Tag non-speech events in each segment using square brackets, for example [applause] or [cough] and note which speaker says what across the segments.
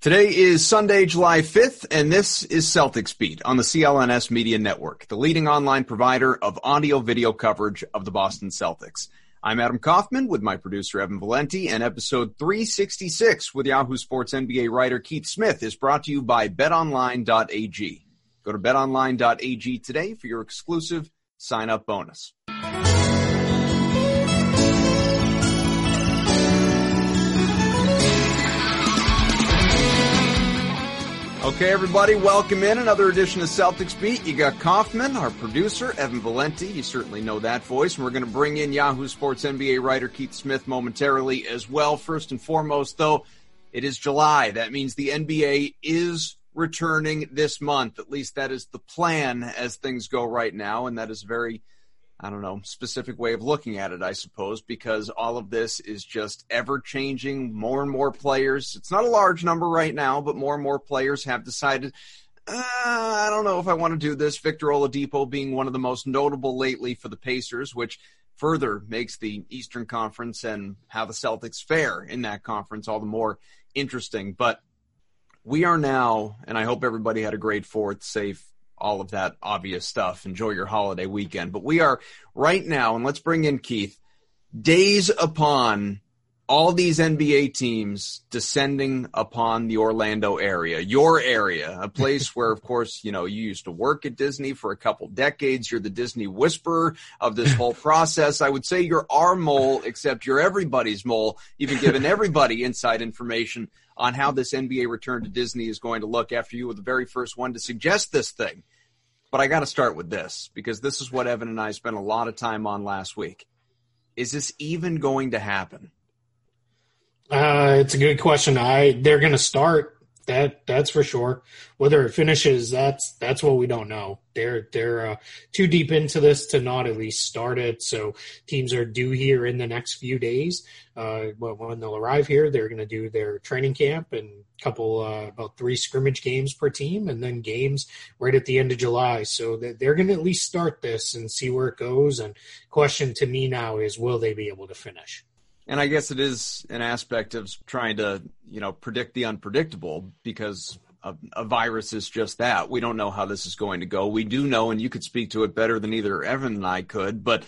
Speaker 1: Today is Sunday, July 5th, and this is Celtics Beat on the CLNS Media Network, the leading online provider of audio video coverage of the Boston Celtics. I'm Adam Kaufman with my producer Evan Valenti, and episode 366 with Yahoo Sports NBA writer Keith Smith is brought to you by betonline.ag. Go to betonline.ag today for your exclusive sign up bonus. Okay, everybody, welcome in another edition of Celtics Beat. You got Kaufman, our producer, Evan Valenti. You certainly know that voice. And we're going to bring in Yahoo Sports NBA writer Keith Smith momentarily as well. First and foremost, though, it is July. That means the NBA is returning this month. At least that is the plan as things go right now. And that is very I don't know, specific way of looking at it, I suppose, because all of this is just ever changing. More and more players, it's not a large number right now, but more and more players have decided, uh, I don't know if I want to do this. Victor Oladipo being one of the most notable lately for the Pacers, which further makes the Eastern Conference and how the Celtics fare in that conference all the more interesting. But we are now, and I hope everybody had a great fourth, safe, all of that obvious stuff. Enjoy your holiday weekend. But we are right now, and let's bring in Keith, days upon all these NBA teams descending upon the Orlando area, your area, a place [laughs] where, of course, you know, you used to work at Disney for a couple decades. You're the Disney whisperer of this whole [laughs] process. I would say you're our mole, except you're everybody's mole. You've been given [laughs] everybody inside information on how this NBA return to Disney is going to look after you were the very first one to suggest this thing. But I got to start with this because this is what Evan and I spent a lot of time on last week. Is this even going to happen?
Speaker 2: Uh, it's a good question. I they're going to start that that's for sure. Whether it finishes, that's that's what we don't know. They're they're uh, too deep into this to not at least start it. So teams are due here in the next few days. Uh, when they'll arrive here, they're going to do their training camp and couple uh, about three scrimmage games per team, and then games right at the end of July. So they're going to at least start this and see where it goes. And question to me now is, will they be able to finish?
Speaker 1: And I guess it is an aspect of trying to, you know, predict the unpredictable because a, a, virus is just that. We don't know how this is going to go. We do know, and you could speak to it better than either Evan and I could, but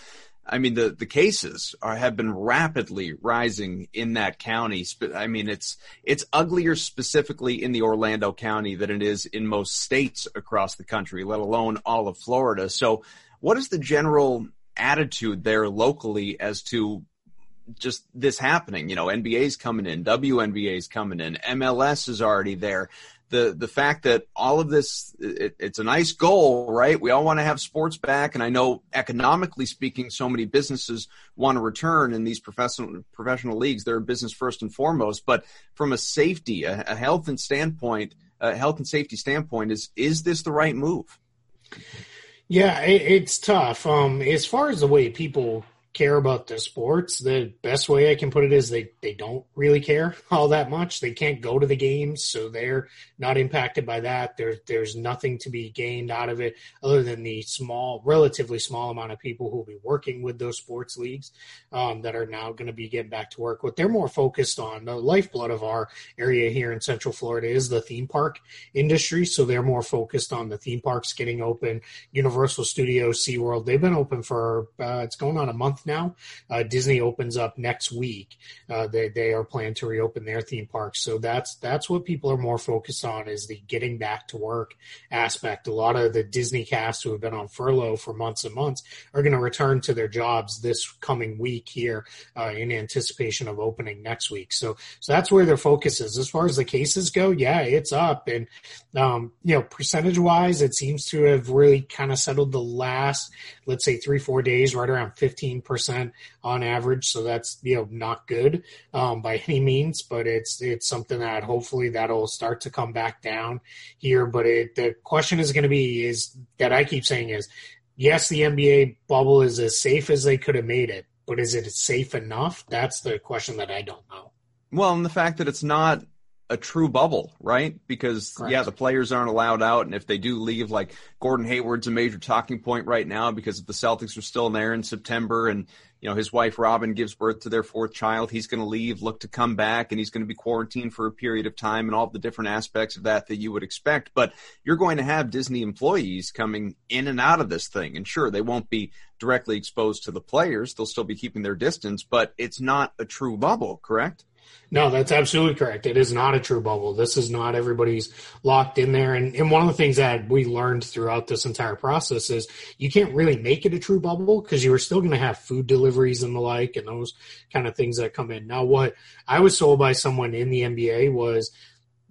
Speaker 1: I mean, the, the cases are, have been rapidly rising in that county. I mean, it's, it's uglier specifically in the Orlando County than it is in most states across the country, let alone all of Florida. So what is the general attitude there locally as to just this happening. You know, NBA's coming in, WNBA's coming in, MLS is already there. The the fact that all of this, it, it's a nice goal, right? We all want to have sports back, and I know economically speaking, so many businesses want to return in these professional professional leagues. They're business first and foremost, but from a safety, a, a health and standpoint, a health and safety standpoint, is is this the right move?
Speaker 2: Yeah, it, it's tough. Um, as far as the way people care about the sports, the best way I can put it is they, they don't really care [laughs] all that much. They can't go to the games, so they're not impacted by that. There's there's nothing to be gained out of it other than the small, relatively small amount of people who will be working with those sports leagues um, that are now going to be getting back to work. What they're more focused on, the lifeblood of our area here in Central Florida is the theme park industry. So they're more focused on the theme parks getting open. Universal Studios, SeaWorld, they've been open for uh, it's going on a month now. Uh, Disney opens up next week. Uh, they they are planning to reopen their theme parks, so that's that's what people are more focused on is the getting back to work aspect. A lot of the Disney cast who have been on furlough for months and months are going to return to their jobs this coming week here uh, in anticipation of opening next week. So so that's where their focus is. As far as the cases go, yeah, it's up, and um, you know percentage wise, it seems to have really kind of settled the last let's say three four days right around fifteen percent on average. So that's you know not good um, by any means, but it's it's something that hopefully that'll start to come back down here. But it, the question is going to be is that I keep saying is yes, the NBA bubble is as safe as they could have made it, but is it safe enough? That's the question that I don't know.
Speaker 1: Well, and the fact that it's not a true bubble, right? Because Correct. yeah, the players aren't allowed out, and if they do leave, like Gordon Hayward's a major talking point right now because if the Celtics are still there in September, and you know his wife Robin gives birth to their fourth child, he's going to leave, look to come back, and he's going to be quarantined for a period of time, and all the different aspects of that that you would expect. But you're going to have Disney employees coming in and out of this thing, and sure, they won't be directly exposed to the players; they'll still be keeping their distance, but it's not a true bubble, correct?
Speaker 2: No, that's absolutely correct. It is not a true bubble. This is not everybody's locked in there. And, and one of the things that we learned throughout this entire process is you can't really make it a true bubble because you are still going to have food deliveries and the like and those kind of things that come in. Now, what I was told by someone in the NBA was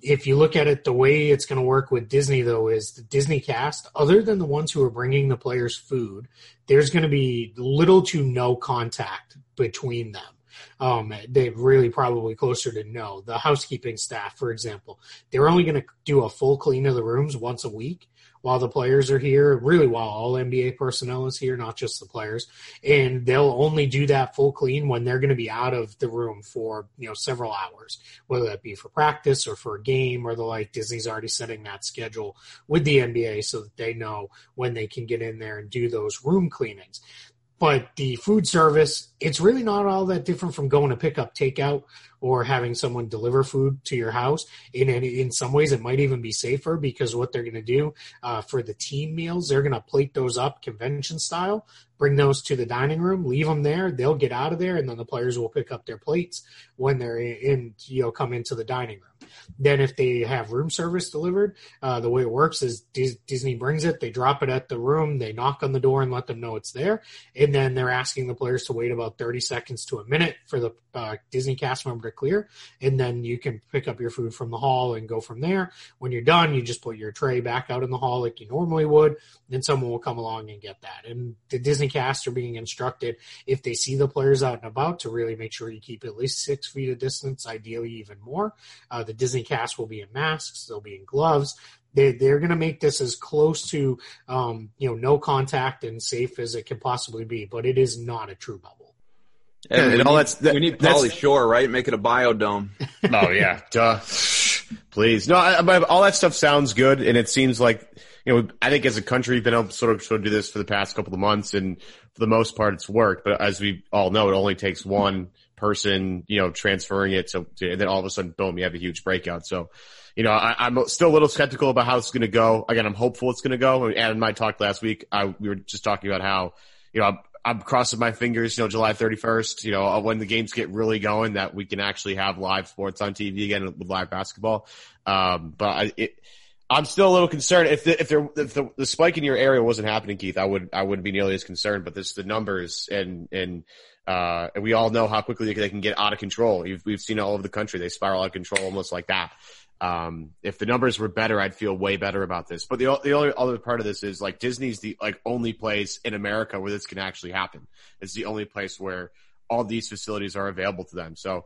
Speaker 2: if you look at it, the way it's going to work with Disney, though, is the Disney cast, other than the ones who are bringing the players food, there's going to be little to no contact between them um, they're really probably closer to no. The housekeeping staff, for example, they're only going to do a full clean of the rooms once a week while the players are here, really while all NBA personnel is here, not just the players. And they'll only do that full clean when they're going to be out of the room for, you know, several hours, whether that be for practice or for a game or the like. Disney's already setting that schedule with the NBA so that they know when they can get in there and do those room cleanings. But the food service, it's really not all that different from going to pick up takeout or having someone deliver food to your house. In in some ways, it might even be safer because what they're going to do uh, for the team meals, they're going to plate those up convention style, bring those to the dining room, leave them there. They'll get out of there, and then the players will pick up their plates when they're in, you know, come into the dining room. Then, if they have room service delivered, uh, the way it works is Disney brings it, they drop it at the room, they knock on the door and let them know it's there, and then they're asking the players to wait about 30 seconds to a minute for the uh, Disney cast member to clear, and then you can pick up your food from the hall and go from there. When you're done, you just put your tray back out in the hall like you normally would, then someone will come along and get that. And the Disney cast are being instructed if they see the players out and about to really make sure you keep at least six feet of distance, ideally even more. Uh, the Disney cast will be in masks, they'll be in gloves. They, they're going to make this as close to um, you know no contact and safe as it can possibly be, but it is not a true bubble.
Speaker 1: And, and all need, that's that, we need Pauly Shore, right? Make it a biodome. [laughs]
Speaker 3: oh yeah, duh. Please, no. I, I, all that stuff sounds good, and it seems like you know. I think as a country, we've been able to sort of, sort of do this for the past couple of months, and for the most part, it's worked. But as we all know, it only takes one person, you know, transferring it to, to, and then all of a sudden, boom, you have a huge breakout. So, you know, I, am still a little skeptical about how it's going to go. Again, I'm hopeful it's going to go. Adam and I talked last week. I, we were just talking about how, you know, I'm, crossing my fingers, you know, July 31st, you know, when the games get really going that we can actually have live sports on TV again with live basketball. Um, but I, it, I'm still a little concerned if the, if there if the, the spike in your area wasn't happening, Keith. I would I wouldn't be nearly as concerned. But this the numbers and and uh, and we all know how quickly they can get out of control. We've, we've seen all over the country. They spiral out of control almost like that. Um, if the numbers were better, I'd feel way better about this. But the, the only other part of this is like Disney's the like only place in America where this can actually happen. It's the only place where all these facilities are available to them. So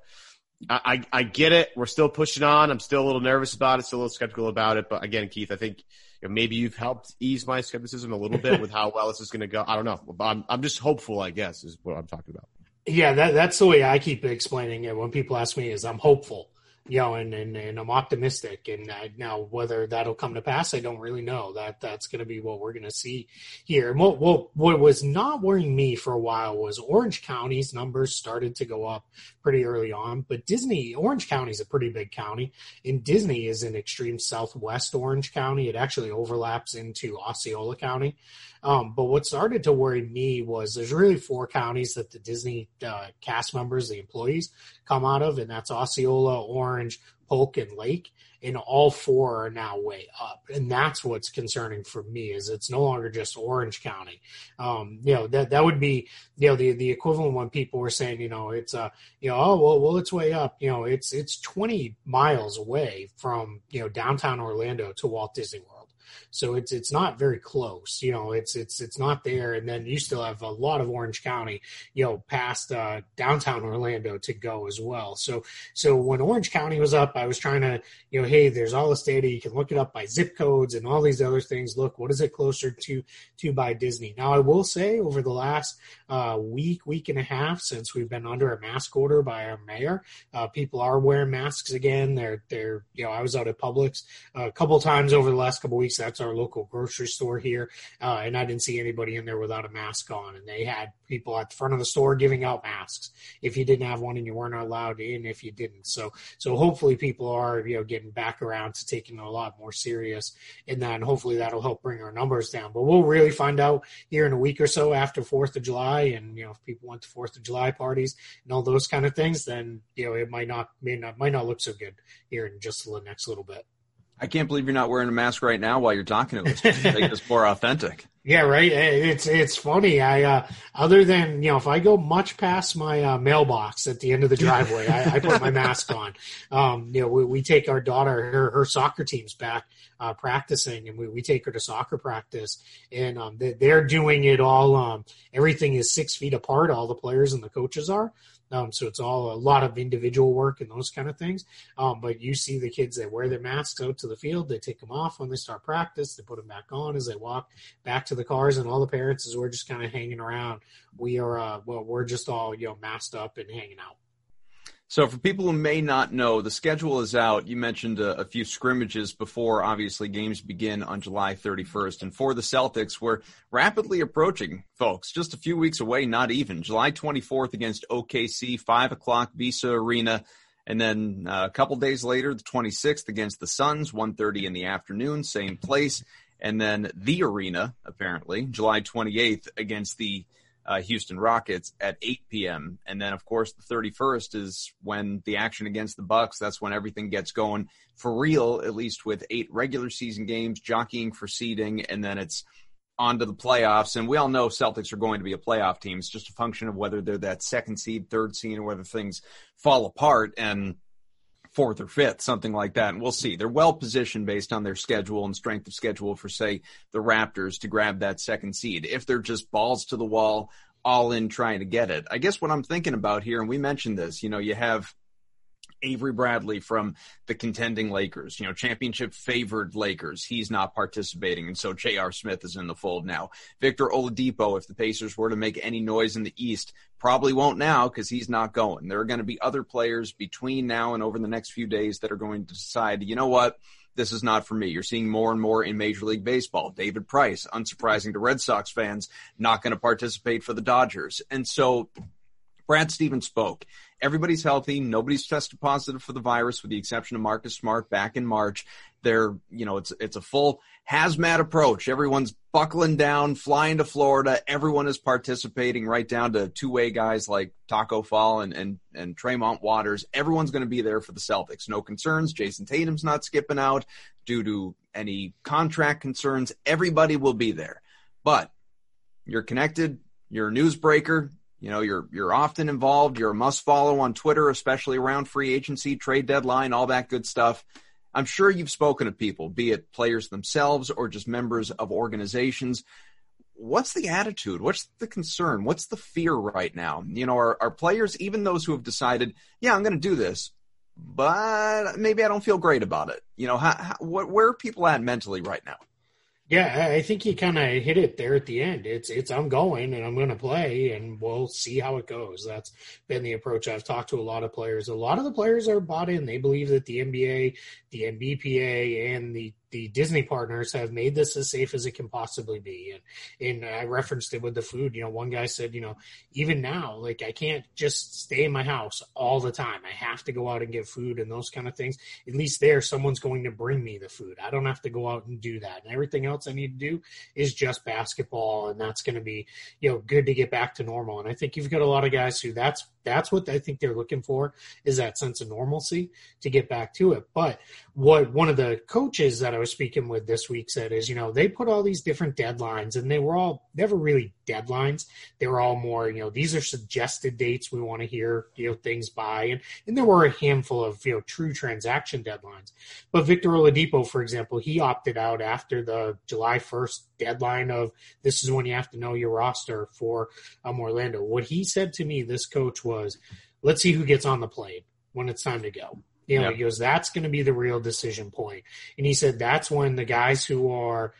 Speaker 3: I, I, I get it. We're still pushing on. I'm still a little nervous about it, still a little skeptical about it. But again, Keith, I think you know, maybe you've helped ease my skepticism a little bit [laughs] with how well this is going to go. I don't know. I'm, I'm just hopeful, I guess, is what I'm talking about.
Speaker 2: Yeah, that, that's the way I keep explaining it when people ask me is I'm hopeful you know, and, and, and I'm optimistic. And uh, now whether that'll come to pass, I don't really know. That that's going to be what we're going to see here. And what, what what was not worrying me for a while was Orange County's numbers started to go up pretty early on, but Disney Orange County is a pretty big county, and Disney is in extreme southwest Orange County. It actually overlaps into Osceola County. Um, but what started to worry me was there's really four counties that the Disney uh, cast members, the employees, come out of, and that's Osceola, Orange, Polk, and Lake. And all four are now way up, and that's what's concerning for me. Is it's no longer just Orange County. Um, you know that that would be you know the the equivalent when people were saying you know it's uh you know oh well well it's way up. You know it's it's 20 miles away from you know downtown Orlando to Walt Disney World So it's it's not very close. You know, it's it's it's not there. And then you still have a lot of Orange County, you know, past uh, downtown Orlando to go as well. So so when Orange County was up, I was trying to, you know, hey, there's all this data. You can look it up by zip codes and all these other things. Look, what is it closer to to by Disney? Now I will say over the last uh, week, week and a half since we've been under a mask order by our mayor, uh, people are wearing masks again. They're they're you know I was out at Publix a couple times over the last couple weeks. That's our local grocery store here, uh, and I didn't see anybody in there without a mask on. And they had people at the front of the store giving out masks if you didn't have one and you weren't allowed in if you didn't. So so hopefully people are you know getting back around to taking a lot more serious, and then hopefully that'll help bring our numbers down. But we'll really find out here in a week or so after Fourth of July, and you know if people went to Fourth of July parties and all those kind of things, then you know it might not may not might not look so good here in just the next little bit.
Speaker 1: I can't believe you're not wearing a mask right now while you're talking to us. Make this more [laughs] authentic.
Speaker 2: Yeah, right. It's it's funny. I uh, other than you know, if I go much past my uh, mailbox at the end of the driveway, I, I, put my [laughs] mask on. Um, you know, we, we take our daughter, her, her soccer team's back uh, practicing, and we, we take her to soccer practice, and um, they, are doing it all. Um, everything is six feet apart. All the players and the coaches are. Um, so it's all a lot of individual work and those kind of things. Um, but you see the kids that wear their masks out to the field, they take them off when they start practice, they put them back on as they walk back to the cars, and all the parents as we're just kind of hanging around. We are, uh, well, we're just all you know masked up and hanging out.
Speaker 1: So, for people who may not know, the schedule is out. You mentioned a, a, few scrimmages before, obviously, games begin on July 31st. And for the Celtics, we're rapidly approaching, folks, just a few weeks away, not even. July 24th against OKC, 5 o'clock, Visa Arena. And then uh, a couple days later, the 26th against the Suns, 1.30 in the afternoon, same place. And then the arena, apparently, July 28th against the uh, Houston Rockets at 8 p.m. And then, of course, the 31st is when the action against the Bucks. That's when everything gets going for real, at least with eight regular season games, jockeying for seeding, and then it's on to the playoffs. And we all know Celtics are going to be a playoff team. It's just a function of whether they're that second seed, third seed, or whether things fall apart. And fourth or fifth, something like that. And we'll see. They're well positioned based on their schedule and strength of schedule for, say, the Raptors to grab that second seed. If they're just balls to the wall, all in trying to get it. I guess what I'm thinking about here, and we mentioned this, you know, you have Avery Bradley from the contending Lakers, you know, championship favored Lakers. He's not participating. And so J.R. Smith is in the fold now. Victor Oladipo, if the Pacers were to make any noise in the East, probably won't now because he's not going. There are going to be other players between now and over the next few days that are going to decide, you know what? This is not for me. You're seeing more and more in Major League Baseball. David Price, unsurprising to Red Sox fans, not going to participate for the Dodgers. And so Brad Stevens spoke. Everybody's healthy. Nobody's tested positive for the virus, with the exception of Marcus Smart back in March. They're, you know, it's it's a full hazmat approach. Everyone's buckling down, flying to Florida. Everyone is participating, right down to two way guys like Taco Fall and and and Tremont Waters. Everyone's going to be there for the Celtics. No concerns. Jayson Tatum's not skipping out due to any contract concerns. Everybody will be there, but you're connected. You're a newsbreaker you know, you're you're often involved. You're a must follow on Twitter, especially around free agency, trade deadline, all that good stuff. I'm sure you've spoken to people, be it players themselves or just members of organizations. What's the attitude? What's the concern? What's the fear right now? You know, are, are players, even those who have decided, yeah, I'm going to do this, but maybe I don't feel great about it. You know, how, how, where are people at mentally right now?
Speaker 2: Yeah, I think you kind of hit it there at the end. It's it's I'm going and I'm going to play and we'll see how it goes. That's been the approach. I've talked to a lot of players. A lot of the players are bought in. They believe that the NBA, the NBPA, and the the Disney partners have made this as safe as it can possibly be. And and I referenced it with the food. You know, one guy said, you know, even now, like I can't just stay in my house all the time. I have to go out and get food and those kind of things. At least there, someone's going to bring me the food. I don't have to go out and do that. And everything else I need to do is just basketball, and that's going to be, you know, good to get back to normal. And I think you've got a lot of guys who that's that's what I think they're looking for is that sense of normalcy to get back to it. But what one of the coaches that I was was speaking with this week said is, you know, they put all these different deadlines and they were all never really deadlines. They were all more, you know, these are suggested dates we want to hear, you know, things by. And, and there were a handful of, you know, true transaction deadlines. But Victor Oladipo, for example, he opted out after the July 1st deadline of this is when you have to know your roster for um, Orlando. What he said to me, this coach was, let's see who gets on the plane when it's time to go. You know, he goes, that's going to be the real decision point. And he said that's when the guys who are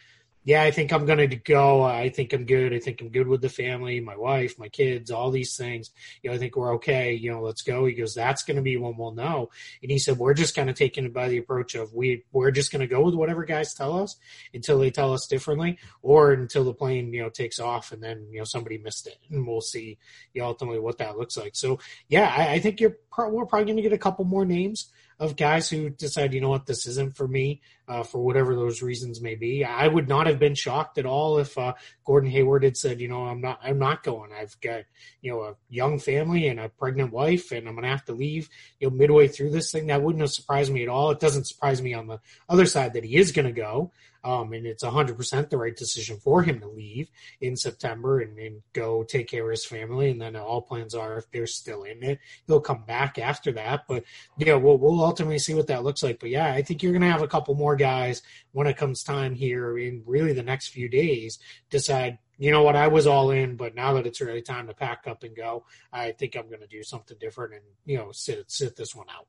Speaker 2: yeah, I think I'm going to go. I think I'm good. I think I'm good with the family, my wife, my kids, all these things. You know, I think we're okay. You know, let's go. He goes, that's going to be when we'll know. And he said, we're just kind of taking it by the approach of we, we're just going to go with whatever guys tell us until they tell us differently or until the plane, you know, takes off and then, you know, somebody missed it and we'll see you know, ultimately what that looks like. So yeah, I, I think you're, we're probably going to get a couple more names of guys who decide, you know what, this isn't for me, uh, for whatever those reasons may be. I would not have been shocked at all if uh, Gordon Hayward had said, you know, I'm not, I'm not going. I've got, you know, a young family and a pregnant wife, and I'm going to have to leave, you know, midway through this thing. That wouldn't have surprised me at all. It doesn't surprise me on the other side that he is going to go. Um, and it's 100% the right decision for him to leave in September and, and, go take care of his family. And then all plans are, if they're still in it, he'll come back after that. But yeah, we'll, we'll ultimately see what that looks like. But yeah, I think you're going to have a couple more guys when it comes time here in really the next few days decide, you know what, I was all in, but now that it's really time to pack up and go, I think I'm going to do something different and, you know, sit, sit this one out.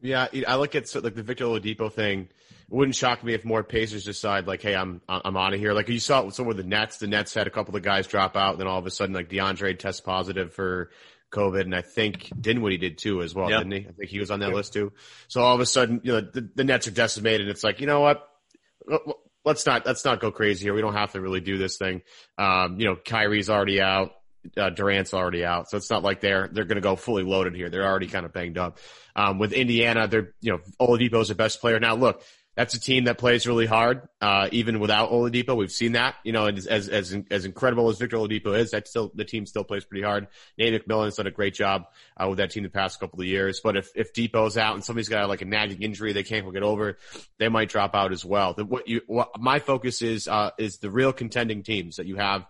Speaker 3: Yeah, I look at like the Victor Oladipo thing. It wouldn't shock me if more Pacers decide like, "Hey, I'm I'm out of here." Like you saw it with some of the Nets. The Nets had a couple of guys drop out, and then all of a sudden, like DeAndre tests positive for COVID, and I think Dinwiddie did too as well, yep. didn't he? I think he was on that yep. list too. So all of a sudden, you know, the, the Nets are decimated. And it's like, you know what? Let's not let's not go crazy here. We don't have to really do this thing. Um, you know, Kyrie's already out uh, Durant's already out, so it's not like they're they're going to go fully loaded here. They're already kind of banged up. Um, with Indiana, they're you know Oladipo's the best player. Now look, that's a team that plays really hard, uh, even without Oladipo. We've seen that, you know, and as as as incredible as Victor Oladipo is, that still the team still plays pretty hard. Nate McMillan's done a great job uh, with that team the past couple of years. But if if Dipo's out and somebody's got like a nagging injury they can't get over, they might drop out as well. The, what you what my focus is uh, is the real contending teams that you have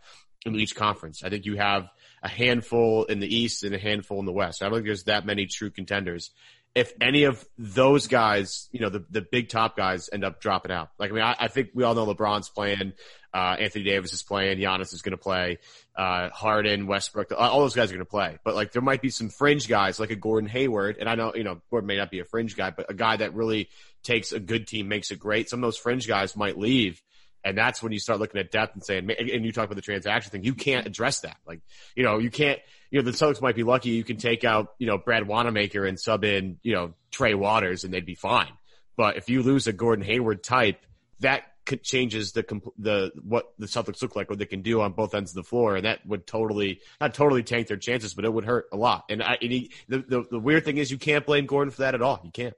Speaker 3: in each conference. I think you have a handful in the East and a handful in the West. I don't think there's that many true contenders. If any of those guys, you know, the, the big top guys end up dropping out. Like, I mean, I, I think we all know LeBron's playing, uh, Anthony Davis is playing, Giannis is going to play, uh, Harden, Westbrook, all those guys are going to play. But like, there might be some fringe guys like a Gordon Hayward. And I know, you know, Gordon may not be a fringe guy, but a guy that really takes a good team, makes it great. Some of those fringe guys might leave and that's when you start looking at depth and saying, and you talk about the transaction thing, you can't address that. Like, you know, you can't, you know, the Celtics might be lucky you can take out, you know, Brad Wanamaker and sub in, you know, Trey Waters and they'd be fine. But if you lose a Gordon Hayward type, that changes the the what the Celtics look like, what they can do on both ends of the floor, and that would totally not totally tank their chances, but it would hurt a lot. And, I, and he, the, the the weird thing is, you can't blame Gordon for that at all. You can't.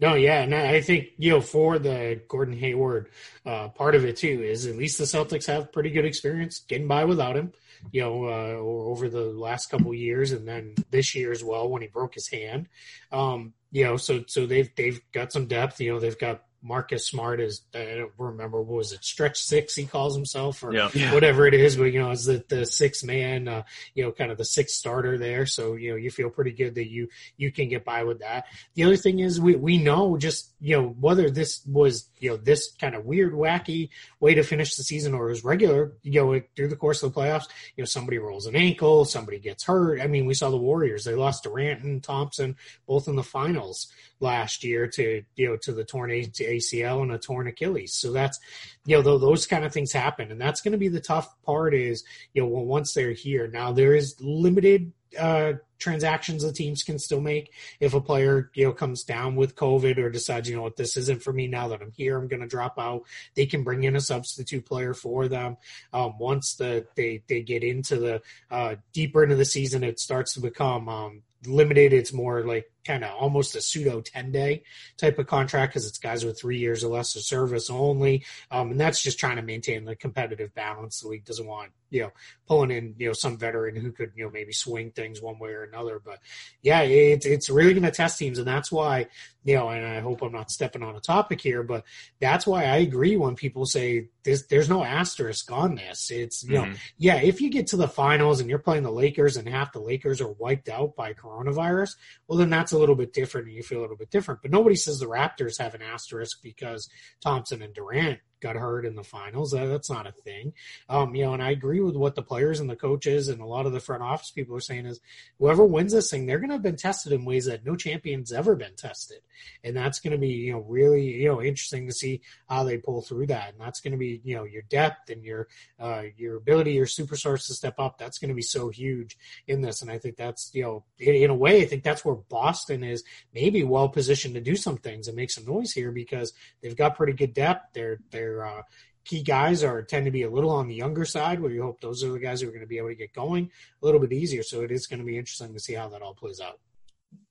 Speaker 2: No, yeah, and I think you know for the Gordon Hayward uh, part of it too is at least the Celtics have pretty good experience getting by without him. You know, uh, over the last couple years, and then this year as well when he broke his hand. Um, you know, so so they've they've got some depth. You know, they've got Marcus Smart is I don't remember what was it stretch six he calls himself or yeah. whatever it is, but you know is the the six man uh, you know kind of the sixth starter there. So you know you feel pretty good that you you can get by with that. The other thing is we we know just you know whether this was you know this kind of weird wacky way to finish the season or was regular you know through the course of the playoffs you know somebody rolls an ankle somebody gets hurt. I mean we saw the Warriors they lost Durant and Thompson both in the finals last year to you know to the torn ACL and a torn Achilles. So that's you know those kind of things happen, and that's going to be the tough part. Is you know well, once they're here now there is limited uh, transactions the teams can still make if a player you know comes down with COVID or decides you know what this isn't for me now that I'm here I'm going to drop out. They can bring in a substitute player for them. Um, once the they they get into the uh, deeper into the season, it starts to become um, limited. It's more like kind of almost a pseudo 10 day type of contract because it's guys with three years or less of service only. Um, and that's just trying to maintain the competitive balance. The league doesn't want, you know, pulling in, you know, some veteran who could, you know, maybe swing things one way or another. But yeah, it's, it's really going to test teams. And that's why, you know, and I hope I'm not stepping on a topic here, but that's why I agree when people say there's, there's no asterisk on this. It's, you mm-hmm. know, yeah, if you get to the finals and you're playing the Lakers and half the Lakers are wiped out by coronavirus, well, then that's a little bit different and you feel a little bit different. But nobody says the Raptors have an asterisk because Thompson and Durant got hurt in the finals. that's not a thing. Um, you know, and I agree with what the players and the coaches and a lot of the front office people are saying is whoever wins this thing, they're going to have been tested in ways that no champion's ever been tested. And that's going to be, you know, really, you know, interesting to see how they pull through that. And that's going to be, you know, your depth and your, uh, your ability, your superstars to step up. That's going to be so huge in this. And I think that's, you know, in, in a way, I think that's where Boston is maybe well positioned to do some things and make some noise here because they've got pretty good depth. They're, they're, their uh, key guys are tend to be a little on the younger side, where you hope those are the guys who are going to be able to get going a little bit easier. So it is going to be interesting to see how that all plays out.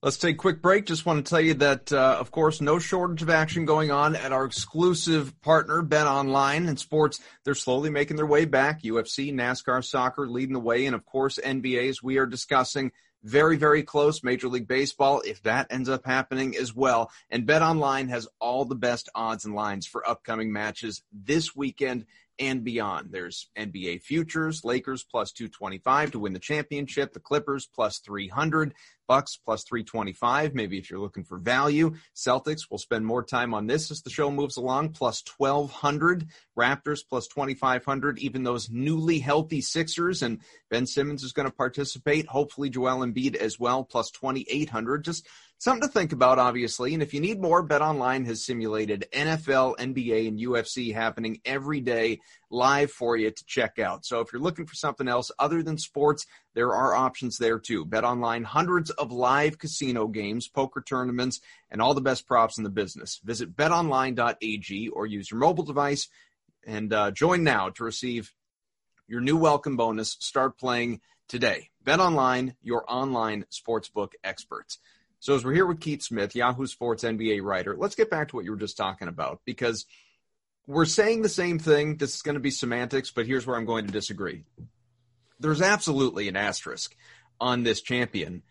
Speaker 1: Let's take a quick break. Just want to tell you that, uh, of course, no shortage of action going on at our exclusive partner, Bet Online and Sports. They're slowly making their way back. UFC, NASCAR, soccer leading the way, and of course, NBA's. We are discussing very, very close. Major League Baseball, if that ends up happening as well. And Bet Online has all the best odds and lines for upcoming matches this weekend and beyond. There's NBA futures, Lakers plus 225 to win the championship, the Clippers plus 300, Bucks plus 325. Maybe if you're looking for value, Celtics we'll spend more time on this as the show moves along, plus 1200, Raptors plus 2500, even those newly healthy Sixers and Ben Simmons is going to participate. Hopefully Joel Embiid as well, plus 2800. Just Something to think about, obviously. And if you need more, Bet Online has simulated NFL, NBA, and UFC happening every day live for you to check out. So if you're looking for something else other than sports, there are options there too. Bet Online, hundreds of live casino games, poker tournaments, and all the best props in the business. Visit betonline.ag or use your mobile device and uh, join now to receive your new welcome bonus. Start playing today. Bet Online, your online sportsbook experts. So as we're here with Keith Smith, Yahoo Sports NBA writer, let's get back to what you were just talking about because we're saying the same thing. This is going to be semantics, but here's where I'm going to disagree. There's absolutely an asterisk on this champion,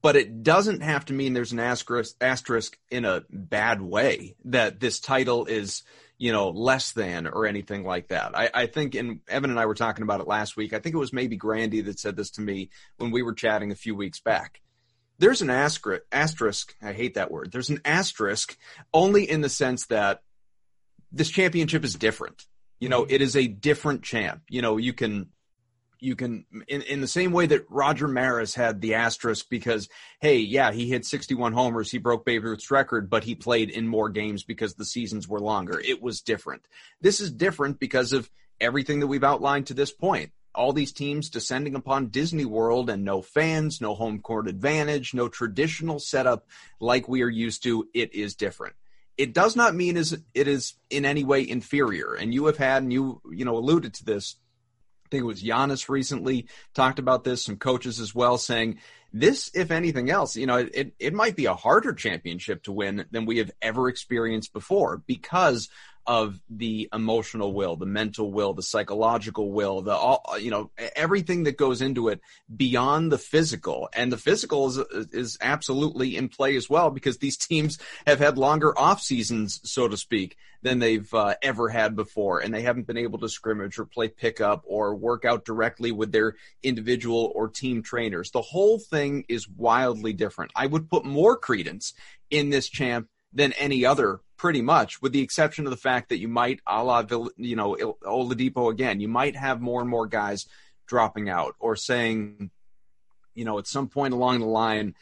Speaker 1: but it doesn't have to mean there's an asterisk, asterisk in a bad way that this title is, you know, less than or anything like that. I, I think, and Evan and I were talking about it last week. I think it was maybe Grandy that said this to me when we were chatting a few weeks back there's an asterisk, asterisk. I hate that word. There's an asterisk only in the sense that this championship is different. You know, mm-hmm. it is a different champ. You know, you can you can in, in the same way that Roger Maris had the asterisk because hey, yeah, he hit 61 homers, he broke Babe Ruth's record, but he played in more games because the seasons were longer. It was different. This is different because of everything that we've outlined to this point all these teams descending upon Disney World and no fans, no home court advantage, no traditional setup like we are used to. It is different. It does not mean is it is in any way inferior. And you have had, and you you know alluded to this. I think it was Giannis recently talked about this. Some coaches as well saying this, if anything else, you know, it it might be a harder championship to win than we have ever experienced before because of the emotional will, the mental will, the psychological will, the all, you know, everything that goes into it beyond the physical. And the physical is, is absolutely in play as well because these teams have had longer off seasons, so to speak, than they've uh, ever had before. And they haven't been able to scrimmage or play pickup or work out directly with their individual or team trainers. The whole thing is wildly different. I would put more credence in this champ than any other pretty much, with the exception of the fact that you might, a la, you know, Oladipo again, you might have more and more guys dropping out or saying, you know, at some point along the line,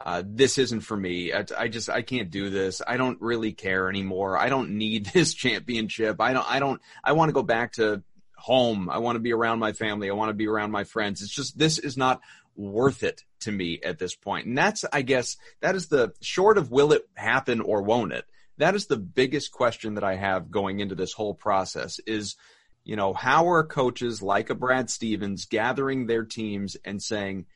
Speaker 1: uh, this isn't for me. I, I, just I can't do this. I don't really care anymore. I don't need [laughs] this championship. I don't. I don't. I want to go back to home. I want to be around my family. I want to be around my friends. It's just this is not worth it to me at this point. And that's I guess that is the short of will it happen or won't it that is the biggest question that I have going into this whole process is, you know, how are coaches like a Brad Stevens gathering their teams and saying,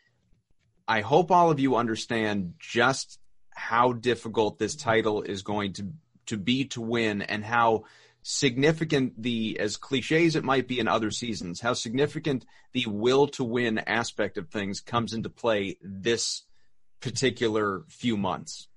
Speaker 1: I hope all of you understand just how difficult this title is going to to be to win and how significant the as cliches it might be in other seasons how significant the will to win aspect of things comes into play this particular few months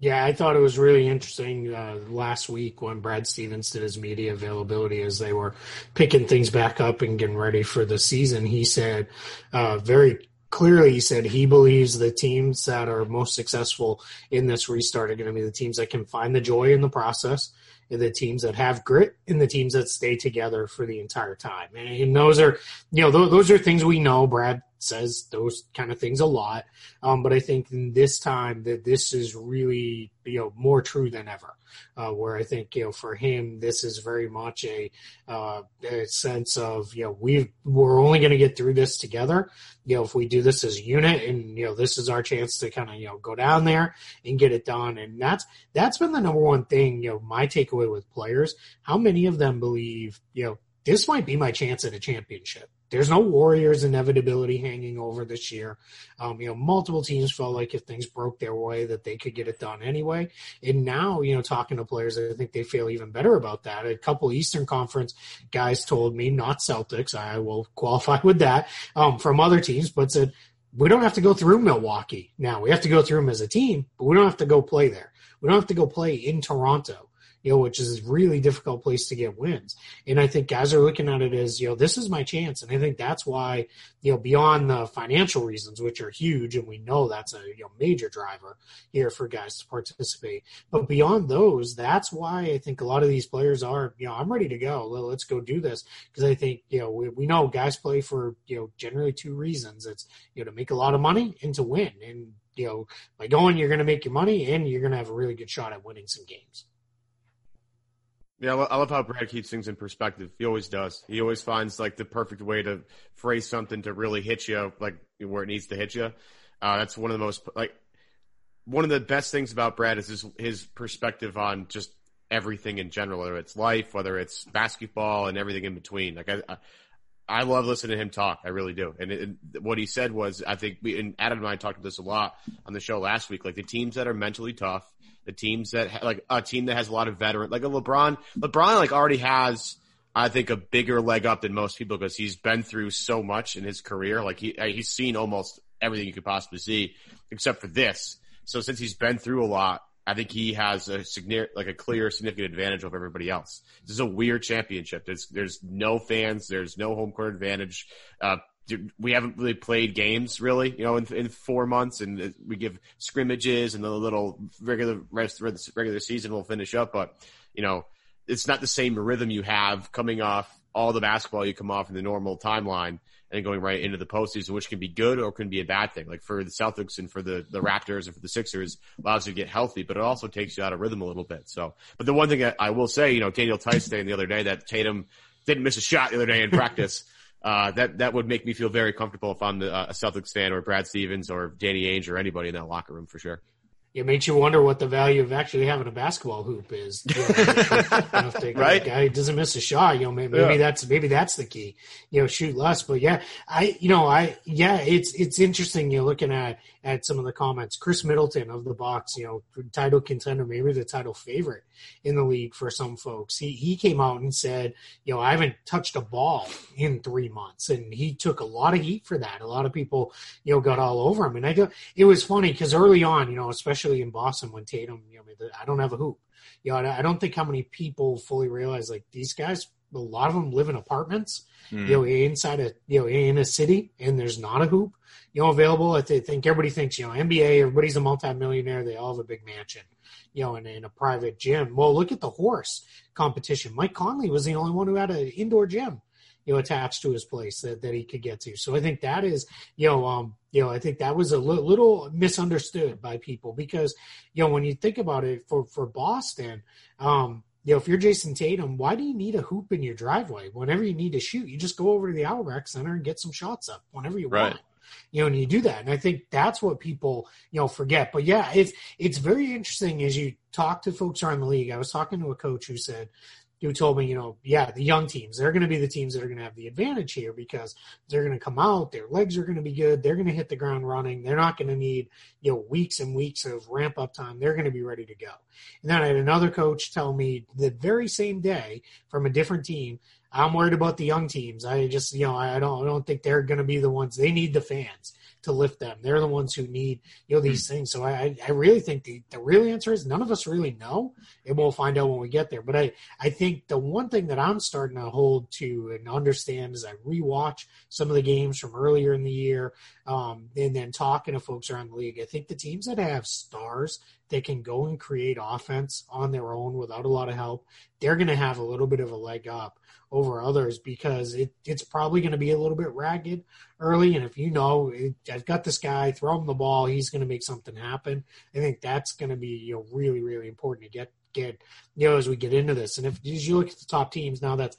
Speaker 2: yeah, I thought it was really interesting uh, last week when Brad Stevens did his media availability as they were picking things back up and getting ready for the season. He said uh, very clearly, he said he believes the teams that are most successful in this restart are going to be the teams that can find the joy in the process, and the teams that have grit, and the teams that stay together for the entire time. And those are, you know, those are things we know. Brad says those kind of things a lot. Um, but I think this time that this is really, you know, more true than ever. Uh, where I think, you know, for him, this is very much a, uh, a sense of, you know, we we're only going to get through this together. You know, if we do this as a unit and, you know, this is our chance to kind of, you know, go down there and get it done. And that's, that's been the number one thing, you know, my takeaway with players, how many of them believe, you know, this might be my chance at a championship there's no Warriors inevitability hanging over this year. Um, you know, multiple teams felt like if things broke their way that they could get it done anyway. And now, you know, talking to players, I think they feel even better about that. A couple Eastern Conference guys told me, not Celtics, I will qualify [laughs] with that, um, from other teams, but said, we don't have to go through Milwaukee now. We have to go through them as a team, but we don't have to go play there. We don't have to go play in Toronto you know, which is a really difficult place to get wins. And I think guys are looking at it as, you know, this is my chance. And I think that's why, you know, beyond the financial reasons, which are huge, and we know that's a you know, major driver here for guys to participate. But beyond those, that's why I think a lot of these players are, you know, I'm ready to go. Let's go do this. Because I think, you know, we, we know guys play for, you know, generally two reasons. It's, you know, to make a lot of money and to win. And, you know, by going, you're going to make your money and you're going to have a really good shot at winning some games.
Speaker 3: Yeah, I love how Brad keeps things in perspective. He always does. He always finds like the perfect way to phrase something to really hit you, like where it needs to hit you. Uh, that's one of the most like one of the best things about Brad is his his perspective on just everything in general, whether it's life, whether it's basketball, and everything in between. Like I, I, I love listening to him talk. I really do. And it, what he said was, I think we and Adam and I talked about this a lot on the show last week. Like the teams that are mentally tough the teams that like a team that has a lot of veteran, like a LeBron. LeBron like already has, I think, a bigger leg up than most people because he's been through so much in his career. Like he he's seen almost everything you could possibly see, except for this. So since he's been through a lot, I think he has a significant, like a clear, significant advantage over everybody else. This is a weird championship. There's there's no fans. There's no home court advantage. Uh, we haven't really played games really, you know, in, in four months, and we give scrimmages and the little regular rest regular season will finish up, but you know, it's not the same rhythm you have coming off all the basketball you come off in the normal timeline and going right into the postseason, which can be good or can be a bad thing. Like for the Celtics and for the, the Raptors and for the Sixers, allows you to get healthy, but it also takes you out of rhythm a little bit. So, but the one thing I, I will say, you know, Daniel Theis saying the other day that Tatum didn't miss a shot the other day in practice. [laughs] uh, that that would make me feel very comfortable if I'm the, uh, a Celtics fan or Brad Stevens or Danny Ainge or anybody in that locker room for sure.
Speaker 2: It makes you wonder what the value of actually having a basketball hoop is. You know, [laughs]
Speaker 3: right?
Speaker 2: Guy doesn't miss a shot. You know, maybe, maybe yeah. that's maybe that's the key. You know, shoot less. But yeah, I you know I yeah, it's it's interesting. You're looking at at some of the comments. Khris Middleton of the Bucks, you know, title contender, maybe the title favorite in the league for some folks. He he came out and said, you know, I haven't touched a ball in three months, and he took a lot of heat for that. A lot of people, you know, got all over him, and I do, it was funny because early on, you know, especially in Boston when Tatum, you know, I don't have a hoop. You know, I don't think how many people fully realize like these guys. A lot of them live in apartments, mm. you know, inside a you know in a city, and there's not a hoop you know, available. I think everybody thinks, you know, NBA, everybody's a multimillionaire. They all have a big mansion, you know, in, in a private gym. Well, look at the horse competition. Mike Conley was the only one who had an indoor gym, you know, attached to his place that, that he could get to. So I think that is, you know, um, you know, I think that was a li- little misunderstood by people because, you know, when you think about it for, for Boston, um, you know, if you're Jayson Tatum, why do you need a hoop in your driveway? Whenever you need to shoot, you just go over to the Auerbach Center and get some shots up whenever you right. want you know, and you do that. And I think that's what people, you know, forget. But yeah, it's it's very interesting as you talk to folks around the league. I was talking to a coach who said, who told me, you know, yeah, the young teams, they're going to be the teams that are going to have the advantage here because they're going to come out, their legs are going to be good, they're going to hit the ground running, they're not going to need, you know, weeks and weeks of ramp up time, they're going to be ready to go. And then I had another coach tell me the very same day from a different team, I'm worried about the young teams. I just, you know, I don't, I don't think they're going to be the ones. They need the fans to lift them. They're the ones who need, you know, these mm things. So I, I really think the, the real answer is none of us really know, and we'll find out when we get there. But I, I think the one thing that I'm starting to hold to and understand as I rewatch some of the games from earlier in the year, um, and then talking to folks around the league, I think the teams that have stars that can go and create offense on their own without a lot of help, they're going to have a little bit of a leg up over others because it, it's probably going to be a little bit ragged early. And if you know, I've got this guy, throw him the ball, he's going to make something happen. I think that's going to be you know really really important to get get you know as we get into this. And if as you look at the top teams now, that's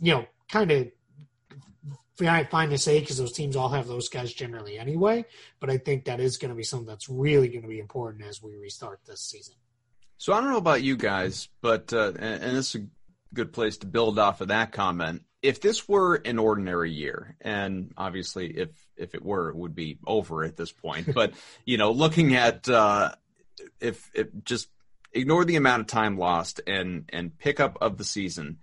Speaker 2: you know kind of fine to say because those teams all have those guys generally anyway. But I think that is going to be something that's really going to be important as we restart this season.
Speaker 1: So I don't know about you guys, but uh, and, and this is a good place to build off of that comment. If this were an ordinary year, and obviously if if it were, it would be over at this point. but [laughs] you know, looking at uh, if if just ignore the amount of time lost and and pickup of the season.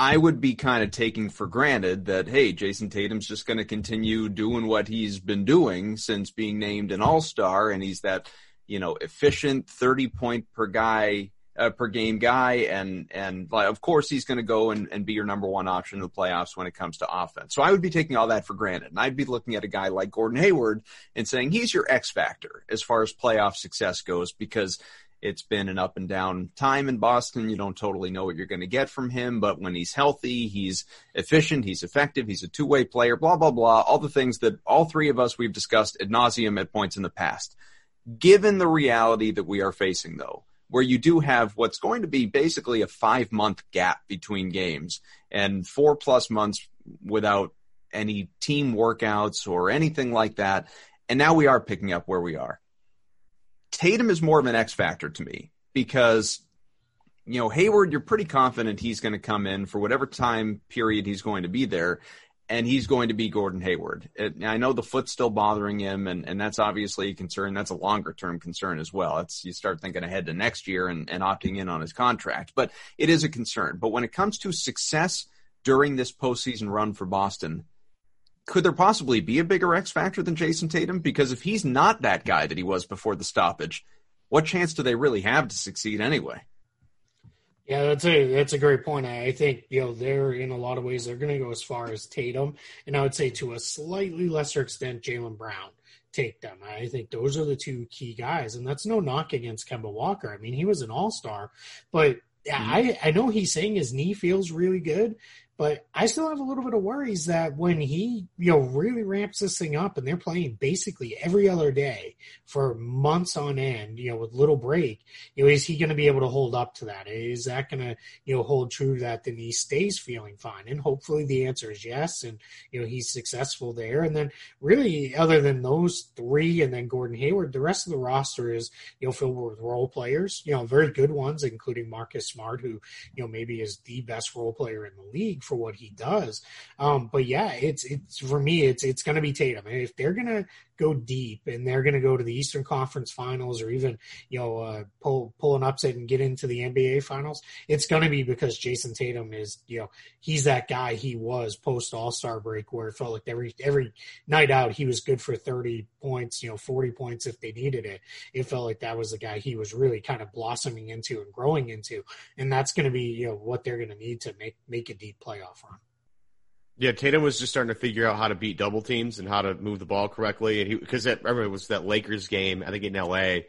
Speaker 1: I would be kind of taking for granted that hey, Jayson Tatum's just going to continue doing what he's been doing since being named an All Star, and he's that you know efficient thirty point per guy uh, per game guy, and and like, of course he's going to go and, and be your number one option in the playoffs when it comes to offense. So I would be taking all that for granted, and I'd be looking at a guy like Gordon Hayward and saying he's your X factor as far as playoff success goes because it's been an up and down time in Boston. You don't totally know what you're going to get from him, but when he's healthy, he's efficient, he's effective, he's a two way player, blah, blah, blah. All the things that all three of us we've discussed ad nauseum at points in the past. Given the reality that we are facing though, where you do have what's going to be basically a five month gap between games and four plus months without any team workouts or anything like that. And now we are picking up where we are. Tatum is more of an X factor to me because, you know, Hayward, you're pretty confident he's going to come in for whatever time period he's going to be there and he's going to be Gordon Hayward. I know the foot's still bothering him, and, and that's obviously a concern. That's a longer term concern as well. It's you start thinking ahead to next year and, and opting in on his contract, but it is a concern. But when it comes to success during this postseason run for Boston, could there possibly be a bigger X factor than Jayson Tatum? Because if he's not that guy that he was before the stoppage, what chance do they really have to succeed anyway?
Speaker 2: Yeah, that's a that's a great point. I think you know they're in a lot of ways they're going to go as far as Tatum, and I would say to a slightly lesser extent Jaylen Brown take them. I think those are the two key guys, and that's no knock against Kemba Walker. I mean, he was an All Star, but mm-hmm. I I know he's saying his knee feels really good, but I still have a little bit of worries that when he, you know, really ramps this thing up and they're playing basically every other day for months on end, you know, with little break, you know, is he going to be able to hold up to that? Is that going to, you know, hold true to that? Then he stays feeling fine. And hopefully the answer is yes. And, you know, he's successful there. And then really other than those three and then Gordon Hayward, the rest of the roster is, you know, filled with role players, you know, very good ones, including Marcus Smart, who, you know, maybe is the best role player in the league for what he does. Um, but yeah, it's it's for me, it's it's going to be Tatum. And if they're going to go deep and they're going to go to the Eastern Conference Finals or even you know uh, pull pull an upset and get into the NBA Finals, it's going to be because Jayson Tatum is you know he's that guy he was post All Star break where it felt like every every night out he was good for thirty points, you know forty points if they needed it. It felt like that was the guy he was really kind of blossoming into and growing into, and that's going to be you know what they're going to need to make make a deep playoff run.
Speaker 3: Yeah, Tatum was just starting to figure out how to beat double teams and how to move the ball correctly. And he, because remember it was that Lakers game, I think in LA,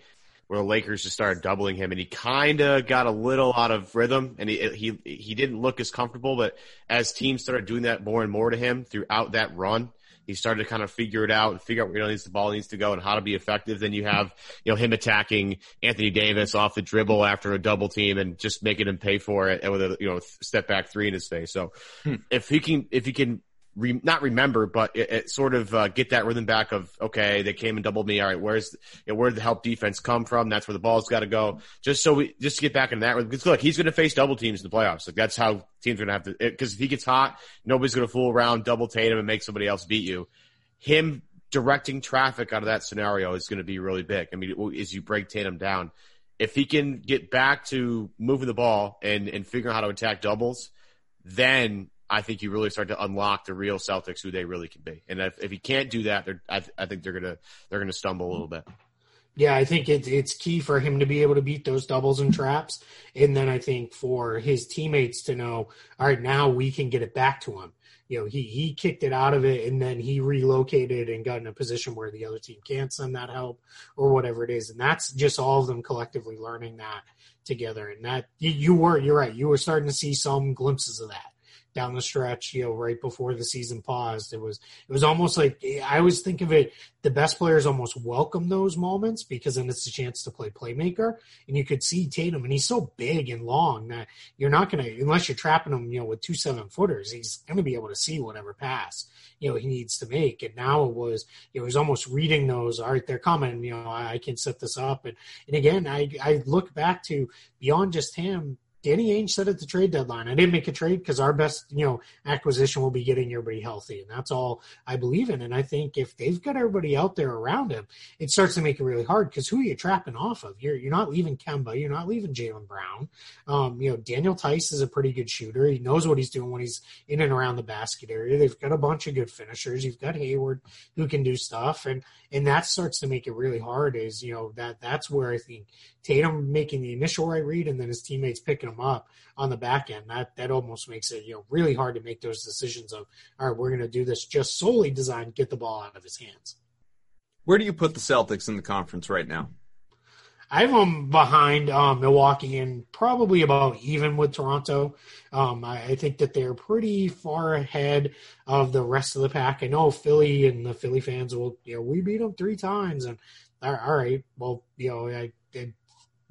Speaker 3: where the Lakers just started doubling him, and he kind of got a little out of rhythm, and he he he didn't look as comfortable. But as teams started doing that more and more to him throughout that run, he started to kind of figure it out and figure out where you know, the ball needs to go and how to be effective. Then you have, you know, him attacking Anthony Davis off the dribble after a double team and just making him pay for it and with a, you know, step back three in his face. So hmm. if he can, if he can re, not remember, but it, it sort of uh, get that rhythm back of okay, they came and doubled me. All right, where's you know, where did the help defense come from? That's where the ball's got to go. Just so we just to get back in that. rhythm. Because look, he's going to face double teams in the playoffs. Like that's how teams are going to have to. Because if he gets hot, nobody's going to fool around, double Tatum, and make somebody else beat you. Him directing traffic out of that scenario is going to be really big. I mean, as you break Tatum down, if he can get back to moving the ball and and figuring out how to attack doubles, then I think you really start to unlock the real Celtics who they really can be. And if, if he can't do that, I, I think they're gonna they're gonna stumble a little bit.
Speaker 2: Yeah, I think it's it's key for him to be able to beat those doubles and traps, and then I think for his teammates to know, all right, now we can get it back to him. You know, he he kicked it out of it, and then he relocated and got in a position where the other team can't send that help or whatever it is, and that's just all of them collectively learning that together. And that you, you were you're right, you were starting to see some glimpses of that down the stretch, you know, right before the season paused. It was it was almost like I always think of it. The best players almost welcome those moments because then it's a chance to play playmaker. And you could see Tatum, and he's so big and long that you're not gonna unless you're trapping him, you know, with two seven footers, he's gonna be able to see whatever pass you know he needs to make. And now it was it was almost reading those. All right, they're coming. You know, I, I can set this up. And and again, I I look back to beyond just him Danny Ainge said at the trade deadline, I didn't make a trade because our best, you know, acquisition will be getting everybody healthy. And that's all I believe in. And I think if they've got everybody out there around him, it starts to make it really hard because who are you trapping off of? You're, you're not leaving Kemba. You're not leaving Jaylen Brown. Um, you know, Daniel Theis is a pretty good shooter. He knows what he's doing when he's in and around the basket area. They've got a bunch of good finishers. You've got Hayward who can do stuff. And, and that starts to make it really hard is, you know, that that's where I think Tatum making the initial right read and then his teammates picking him up on the back end. That that almost makes it you know really hard to make those decisions of all right, we're going to do this just solely designed get the ball out of his hands.
Speaker 1: Where do you put the Celtics in the conference right now?
Speaker 2: I have them behind um, Milwaukee and probably about even with Toronto. Um, I, I, think that they're pretty far ahead of the rest of the pack. I know Philly and the Philly fans will, you know, we beat them three times, and all right, well, you know, I, I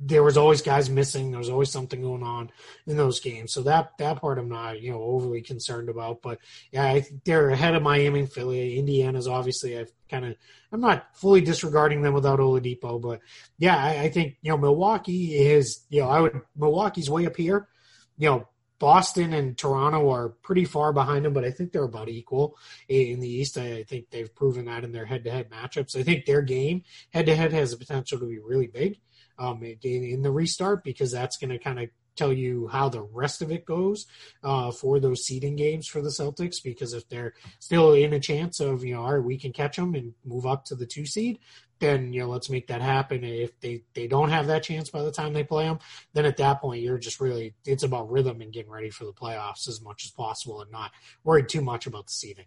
Speaker 2: there was always guys missing. There was always something going on in those games. So that that part I'm not you know overly concerned about. But yeah, I, they're ahead of Miami and Philly. Indiana's obviously I've kind of I'm not fully disregarding them without Oladipo, but yeah, I, I think you know Milwaukee is you know I would Milwaukee's way up here. You know Boston and Toronto are pretty far behind them, but I think they're about equal in the East. I think they've proven that in their head-to-head matchups. I think their game head-to-head has the potential to be really big um, in, in the restart because that's going to kind of tell you how the rest of it goes uh, for those seeding games for the Celtics. Because if they're still in a chance of you know, all right, we can catch them and move up to the two seed, then you know, let's make that happen. If they they don't have that chance by the time they play them, then at that point you're just really it's about rhythm and getting ready for the playoffs as much as possible and not worried too much about the seeding.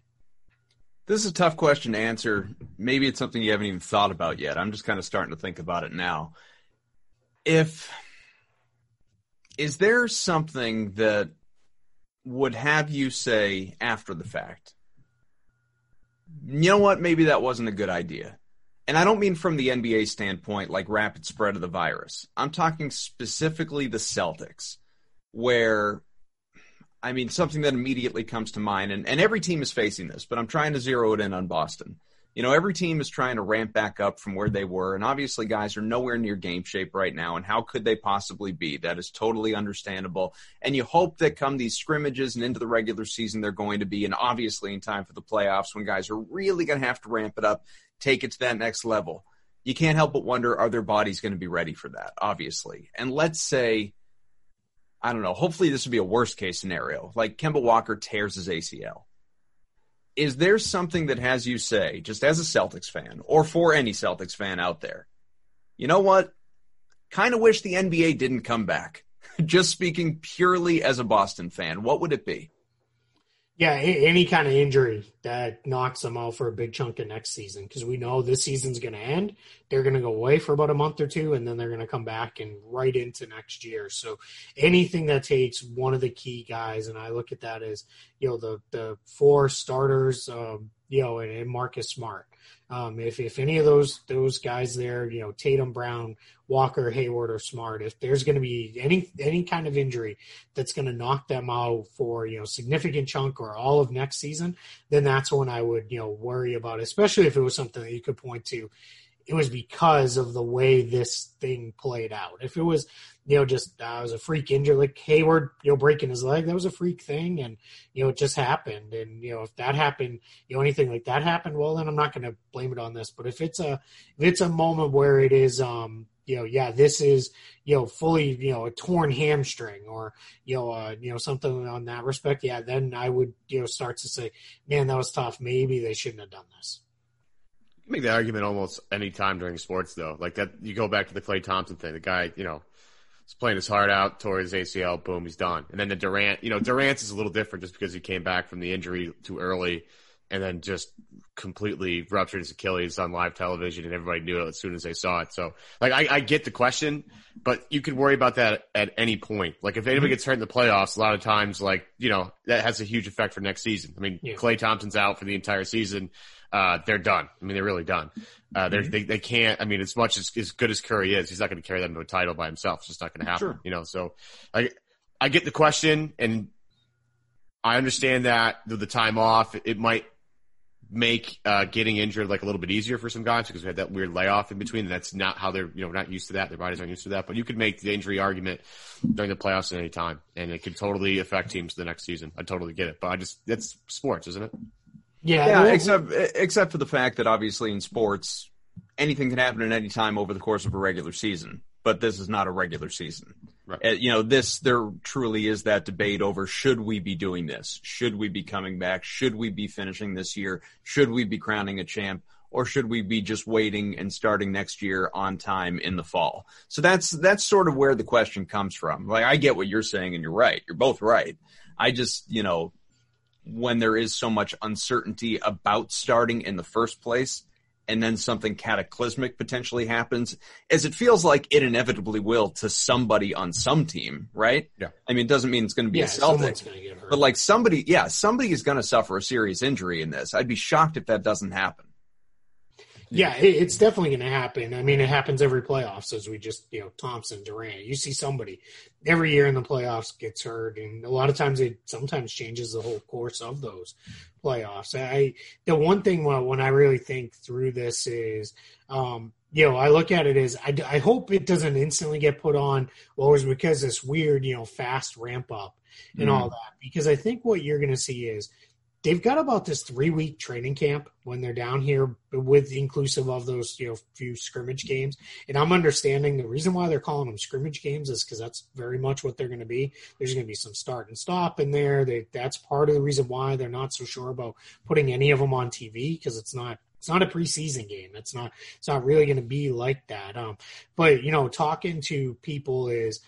Speaker 1: This is a tough question to answer. Maybe it's something you haven't even thought about yet. I'm just kind of starting to think about it now if is there something that would have you say after the fact, you know what, maybe that wasn't a good idea. And I don't mean from the NBA standpoint, like rapid spread of the virus. I'm talking specifically the Celtics, where, I mean, something that immediately comes to mind, and, and every team is facing this, but I'm trying to zero it in on Boston you know, every team is trying to ramp back up from where they were. And obviously, guys are nowhere near game shape right now. And how could they possibly be? That is totally understandable. And you hope that come these scrimmages and into the regular season, they're going to be, and obviously in time for the playoffs when guys are really going to have to ramp it up, take it to that next level. You can't help but wonder, are their bodies going to be ready for that? Obviously. And let's say, I don't know, hopefully this would be a worst case scenario. Like Kemba Walker tears his ACL is there something that has you say, just as a Celtics fan or for any Celtics fan out there, you know what? Kind of wish the NBA didn't come back. [laughs] just speaking purely as a Boston fan, what would it be?
Speaker 2: Yeah, any kind of injury that knocks them out for a big chunk of next season because we know this season's going to end. They're going to go away for about a month or two, and then they're going to come back and right into next year. So anything that takes one of the key guys, and I look at that as you know the the four starters, um, you know, and, and Marcus Smart. Um, if if any of those those guys there, you know, Tatum, Brown, Walker, Hayward, or Smart, if there's going to be any any kind of injury that's going to knock them out for you know significant chunk or all of next season, then that's when I would you know worry about, it, especially if it was something that you could point to. It was because of the way this thing played out. If it was you know, just uh, was a freak injury, like Hayward, you know, breaking his leg. That was a freak thing, and you know, it just happened. And you know, if that happened, you know, anything like that happened, well, then I'm not going to blame it on this. But if it's a if it's a moment where it is, um, you know, yeah, this is you know fully you know a torn hamstring or you know uh, you know something on that respect, yeah, then I would you know start to say, man, that was tough. Maybe they shouldn't have done this.
Speaker 3: You can make the argument almost any time during sports, though. Like that, you go back to the Klay Thompson thing. The guy, you know He's playing his heart out, tore his ACL, boom, he's done. And then the Durant, you know, Durant's is a little different just because he came back from the injury too early and then just completely ruptured his Achilles on live television and everybody knew it as soon as they saw it. So like I, I get the question, but you could worry about that at any point. Like if anybody gets hurt in the playoffs, a lot of times like, you know, that has a huge effect for next season. I mean, yeah. Klay Thompson's out for the entire season. Uh, they're done. I mean, they're really done. Uh, mm-hmm. they they can't. I mean, as much as as good as Curry is, he's not going to carry them to a title by himself. It's just not going to happen. Sure. You know. So, I I get the question, and I understand that the time off it might make uh, getting injured like a little bit easier for some guys because we had that weird layoff in between. That's not how they're you know not used to that. Their bodies aren't used to that. But you could make the injury argument during the playoffs at any time, and it could totally affect teams the next season. I totally get it, but I just it's sports, isn't it?
Speaker 1: Yeah, yeah. Except except for the fact that obviously in sports, anything can happen at any time over the course of a regular season. But this is not a regular season. Right. Uh, you know, this there truly is that debate over should we be doing this? Should we be coming back? Should we be finishing this year? Should we be crowning a champ? Or should we be just waiting and starting next year on time in the fall? So that's that's sort of where the question comes from. Like I get what you're saying and you're right. You're both right. I just, you know, when there is so much uncertainty about starting in the first place and then something cataclysmic potentially happens. As it feels like it inevitably will to somebody on some team right?
Speaker 3: Yeah.
Speaker 1: I mean it doesn't mean it's going to be yeah, a Celtics, but like somebody yeah somebody is going to suffer a serious injury in this. I'd be shocked if that doesn't happen
Speaker 2: yeah, it's definitely going to happen. I mean, it happens every playoffs, as we just, you know, Thompson, Durant. You see somebody every year in the playoffs gets hurt, and a lot of times it sometimes changes the whole course of those playoffs. I the one thing when I really think through this is, um, you know, I look at it as I, I hope it doesn't instantly get put on. Well, it was because this weird, you know, fast ramp up and mm. all that. Because I think what you're going to see is they've got about this three week training camp when they're down here with inclusive of those you know few scrimmage games and i'm understanding the reason why they're calling them scrimmage games is because that's very much what they're going to be there's going to be some start and stop in there they, that's part of the reason why they're not so sure about putting any of them on tv because it's not it's not a preseason game. It's not. It's not really going to be like that. Um, but you know, talking to people is,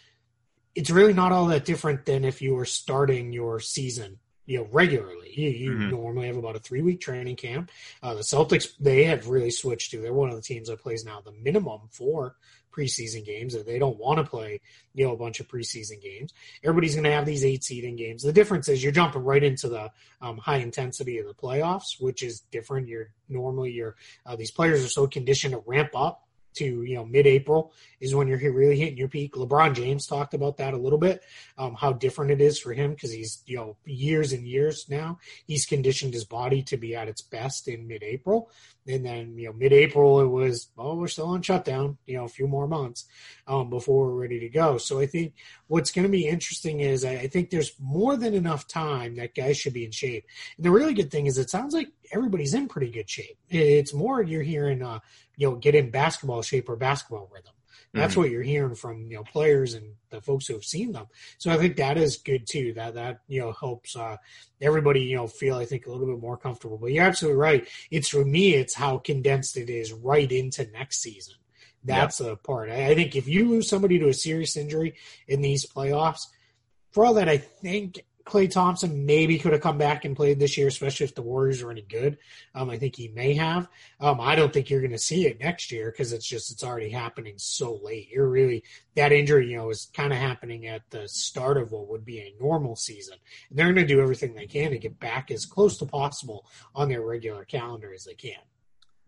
Speaker 2: it's really not all that different than if you were starting your season you know regularly. You, you mm-hmm. normally have about a three week training camp. Uh, the Celtics they have really switched to. They're one of the teams that plays now the minimum for preseason games. That they don't want to play you know a bunch of preseason games. Everybody's going to have these eight seeding games. The difference is you're jumping right into the um, high intensity of the playoffs, which is different. You're normally you're uh, these players are so conditioned to ramp up to you know mid-April is when you're really hitting your peak. LeBron James talked about that a little bit, um, how different it is for him because he's you know years and years now he's conditioned his body to be at its best in mid-April, and then you know mid-April it was oh we're still on shutdown, you know a few more months um, before we're ready to go. So I think what's going to be interesting is I, I think there's more than enough time that guys should be in shape. And the really good thing is it sounds like everybody's in pretty good shape. It's more you're hearing uh, you know get in basketball shape or basketball rhythm. That's mm-hmm. what you're hearing from you know players and the folks who have seen them. So I think that is good too. That that you know helps uh, everybody you know feel I think a little bit more comfortable. But you're absolutely right. It's for me, it's how condensed it is right into next season. That's yep. the part. I, I think if you lose somebody to a serious injury in these playoffs, for all that I think Klay Thompson maybe could have come back and played this year, especially if the Warriors are any good. Um, I think he may have. Um, I don't think you're going to see it next year because it's just it's already happening so late. You're really that injury, you know, is kind of happening at the start of what would be a normal season, and they're going to do everything they can to get back as close to possible on their regular calendar as they can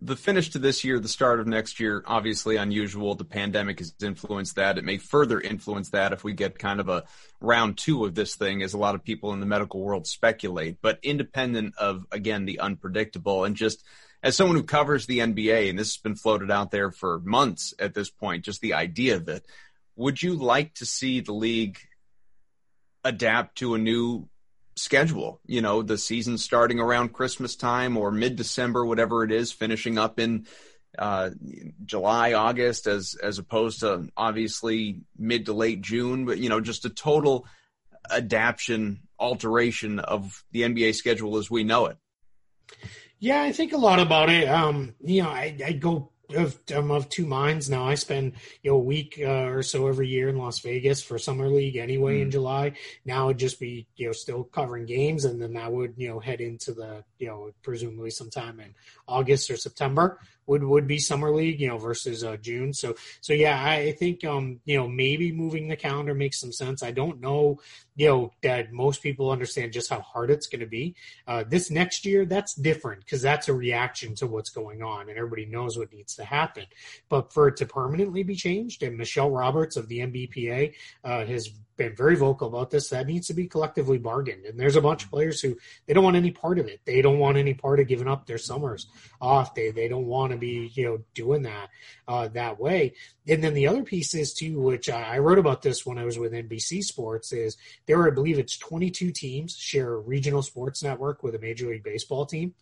Speaker 1: the finish to this year, the start of next year, obviously unusual. The pandemic has influenced that. It may further influence that if we get kind of a round two of this thing, as a lot of people in the medical world speculate. But independent of, again, the unpredictable and just as someone who covers the NBA, and this has been floated out there for months at this point, just the idea of it, would you like to see the league adapt to a new schedule. You know, the season starting around Christmas time or mid December, whatever it is, finishing up in uh, July, August, as as opposed to obviously mid to late June. But you know, just a total adaptation, alteration of the NBA schedule as we know it.
Speaker 2: Yeah, I think a lot about it. Um, you know, I, I go of, I'm of two minds now. I spend you know a week uh, or so every year in Las Vegas for summer league anyway mm. in July. Now it'd just be you know still covering games, and then that would you know head into the you know presumably sometime in August or September would would be summer league, you know, versus uh, June. So so yeah, I think um you know maybe moving the calendar makes some sense. I don't know you know that most people understand just how hard it's going to be. Uh, this next year, that's different because that's a reaction to what's going on, and everybody knows what needs to happen. But for it to permanently be changed, and Michelle Roberts of the NBPA uh, has been very vocal about this. That needs to be collectively bargained. And there's a bunch of players who they don't want any part of it. They don't want any part of giving up their summers off. They they don't want to be you know doing that uh, that way. And then the other piece is too, which I wrote about this when I was with NBC Sports, is there I believe it's 22 teams share a regional sports network with a Major League Baseball team.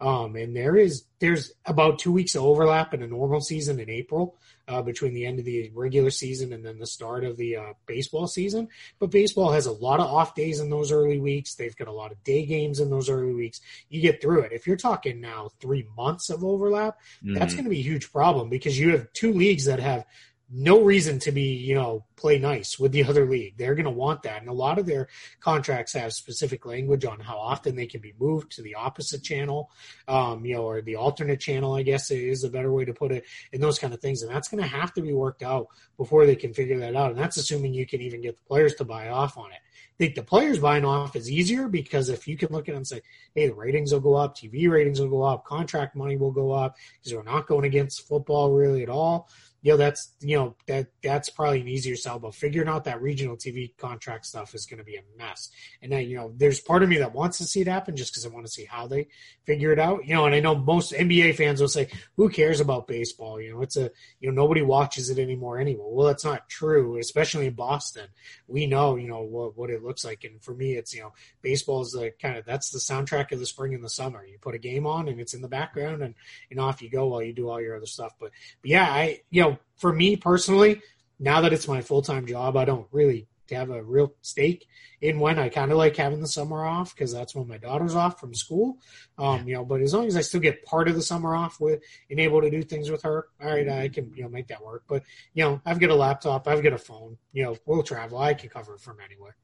Speaker 2: Um, and there is there's about two weeks of overlap in a normal season in April uh, between the end of the regular season and then the start of the uh, baseball season. But baseball has a lot of off days in those early weeks. They've got a lot of day games in those early weeks. You get through it. If you're talking now three months of overlap, mm-hmm. that's going to be a huge problem because you have two leagues that have no reason to be, you know, play nice with the other league. They're going to want that. And a lot of their contracts have specific language on how often they can be moved to the opposite channel, um, you know, or the alternate channel, I guess is a better way to put it, and those kind of things. And that's going to have to be worked out before they can figure that out. And that's assuming you can even get the players to buy off on it. I think the players buying off is easier because if you can look at it and say, hey, the ratings will go up, TV ratings will go up, contract money will go up because we're not going against football really at all you know that's you know that that's probably an easier sell but figuring out that regional tv contract stuff is going to be a mess. And then you know there's part of me that wants to see it happen just because i want to see how they figure it out you know and i know most nba fans will say who cares about baseball? You know it's a you know nobody watches it anymore anyway. Well that's not true especially in boston. We know you know what, what it looks like and for me it's you know baseball is the kind of that's the soundtrack of the spring and the summer. You put a game on and it's in the background and and off you go while you do all your other stuff. But, but yeah i you know know, for me personally, now that it's my full time job, I don't really have a real stake in when I kind of like having the summer off because that's when my daughter's off from school. Um, you know, but as long as I still get part of the summer off with and able to do things with her, all right, I can you know make that work. But you know, I've got a laptop, I've got a phone. You know, we'll travel. I can cover it from anywhere.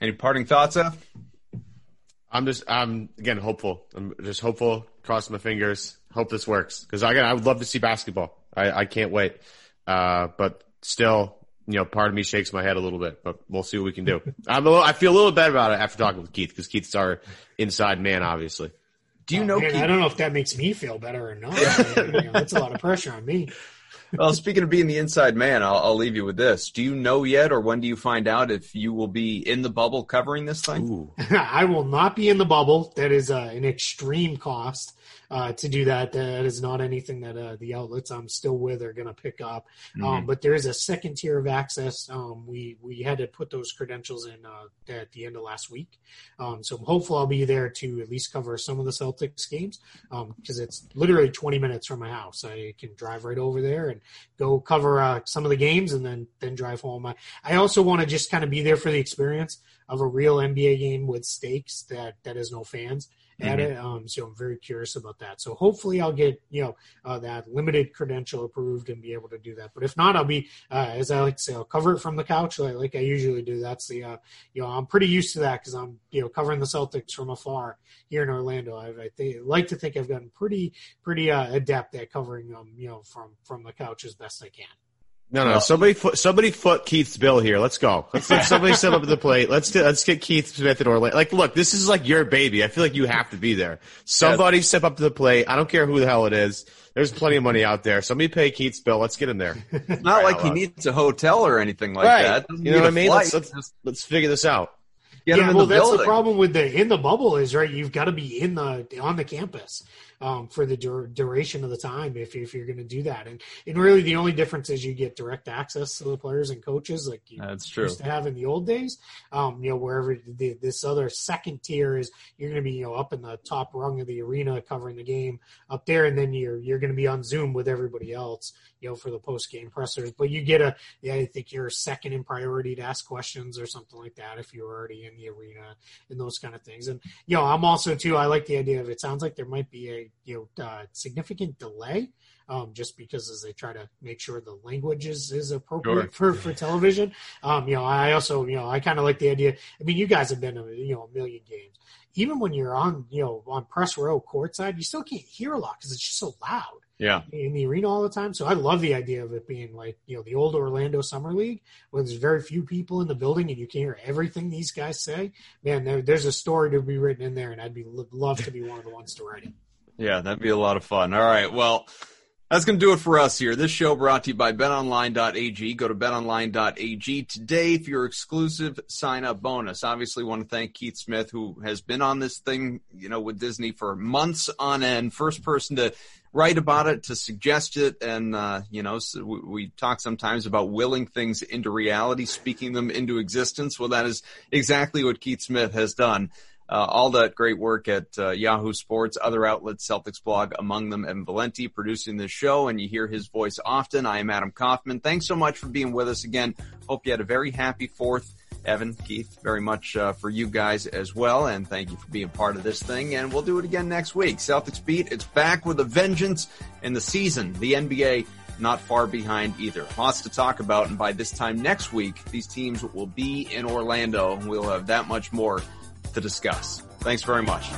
Speaker 1: Any parting thoughts, Ev?
Speaker 3: I'm just, I'm again hopeful. I'm just hopeful. Cross my fingers. Hope this works because again, I would love to see basketball. I, I can't wait. Uh, but still, you know, part of me shakes my head a little bit, but we'll see what we can do. [laughs] I'm a little, I feel a little better about it after talking with Keith because Keith's our inside man, obviously.
Speaker 2: Do you oh, know? Man, Keith? I don't know if that makes me feel better or not. you know, that's a lot of pressure on me.
Speaker 1: Well, speaking of being the inside man, I'll, I'll, leave you with this. Do you know yet, or when do you find out if you will be in the bubble covering this thing? [laughs]
Speaker 2: I will not be in the bubble. That is uh, an extreme cost uh, to do that. That is not anything that uh, the outlets I'm still with are going to pick up. Um, mm-hmm. Um, but there is a second tier of access. Um, we we had to put those credentials in uh, at the end of last week. Um, so I'm hopefully I'll be there to at least cover some of the Celtics games because um, it's literally 20 minutes from my house. I can drive right over there and go cover uh, some of the games and then then drive home. I, I also want to just kind of be there for the experience of a real NBA game with stakes that that has no fans at mm-hmm. it. Um, so I'm very curious about that. So hopefully I'll get you know uh, that limited credential approved and be able to do that. But if not, I'll be uh, as I like to say, I'll cover it from the couch like, like I usually do. That's the uh, you know I'm pretty used to that because I'm you know covering the Celtics from afar here in Orlando. I've, I th- like to think I've gotten pretty pretty uh, adept at covering them you know from from the couch as best I can.
Speaker 3: No, no. Well, somebody foot, somebody foot Keith's bill here. Let's go. Let's let somebody step up to the plate. Let's do, let's get Keith Smith at Orlando. Like, look, this is like your baby. I feel like you have to be there. Somebody yeah. step up to the plate. I don't care who the hell it is. There's plenty of money out there. Somebody pay Keith's bill. Let's get him there.
Speaker 1: It's [laughs] not like he needs a hotel or anything like right. that.
Speaker 3: You know what I mean? Let's, let's, let's figure this out.
Speaker 2: Get yeah, well, the that's the problem with the in the bubble is right. You've got to be in the on the campus um, for the dur- duration of the time if, if you're going to do that. And and really, the only difference is you get direct access to the players and coaches, like you
Speaker 1: that's true.
Speaker 2: used to have in the old days. Um, you know, wherever the, this other second tier is, you're going to be you know up in the top rung of the arena covering the game up there, and then you're you're going to be on Zoom with everybody else you know, for the post game pressers. But you get a, yeah, I think you're second in priority to ask questions or something like that if you're already in the arena and those kind of things. And you know, I'm also too. I like the idea of it sounds like there might be a you know uh, significant delay. Um, just because as they try to make sure the language is, is appropriate sure. for, for television. Um, you know, I also, you know, I kind of like the idea. I mean, you guys have been, you know, a million games. Even when you're on, you know, on press row courtside, you still can't hear a lot because it's just so loud
Speaker 1: yeah
Speaker 2: in the arena all the time. So I love the idea of it being like you know the old Orlando Summer League where there's very few people in the building and you can hear everything these guys say. Man, there, there's a story to be written in there, and I'd be love to be one of the ones to write it.
Speaker 1: Yeah, that'd be a lot of fun. All right, well. That's going to do it for us here. This show brought to you by betonline.ag. Go to betonline.ag today for your exclusive sign up bonus. Obviously, want to thank Keith Smith, who has been on this thing, you know, with Disney for months on end. First person to write about it, to suggest it. And, uh, you know, so we, we, talk sometimes about willing things into reality, speaking them into existence. Well, that is exactly what Keith Smith has done. Uh, all that great work at uh, Yahoo Sports, other outlets, Celtics blog, among them, and Valenti producing this show, and you hear his voice often. I am Adam Kaufman. Thanks so much for being with us again. Hope you had a very happy fourth Evan, Keith, very much uh, for you guys as well. And thank you for being part of this thing. And we'll do it again next week. Celtics Beat, it's back with a vengeance in the season. The NBA not far behind either. Lots to talk about. And by this time next week, these teams will be in Orlando. We'll have that much more to discuss. Thanks very much.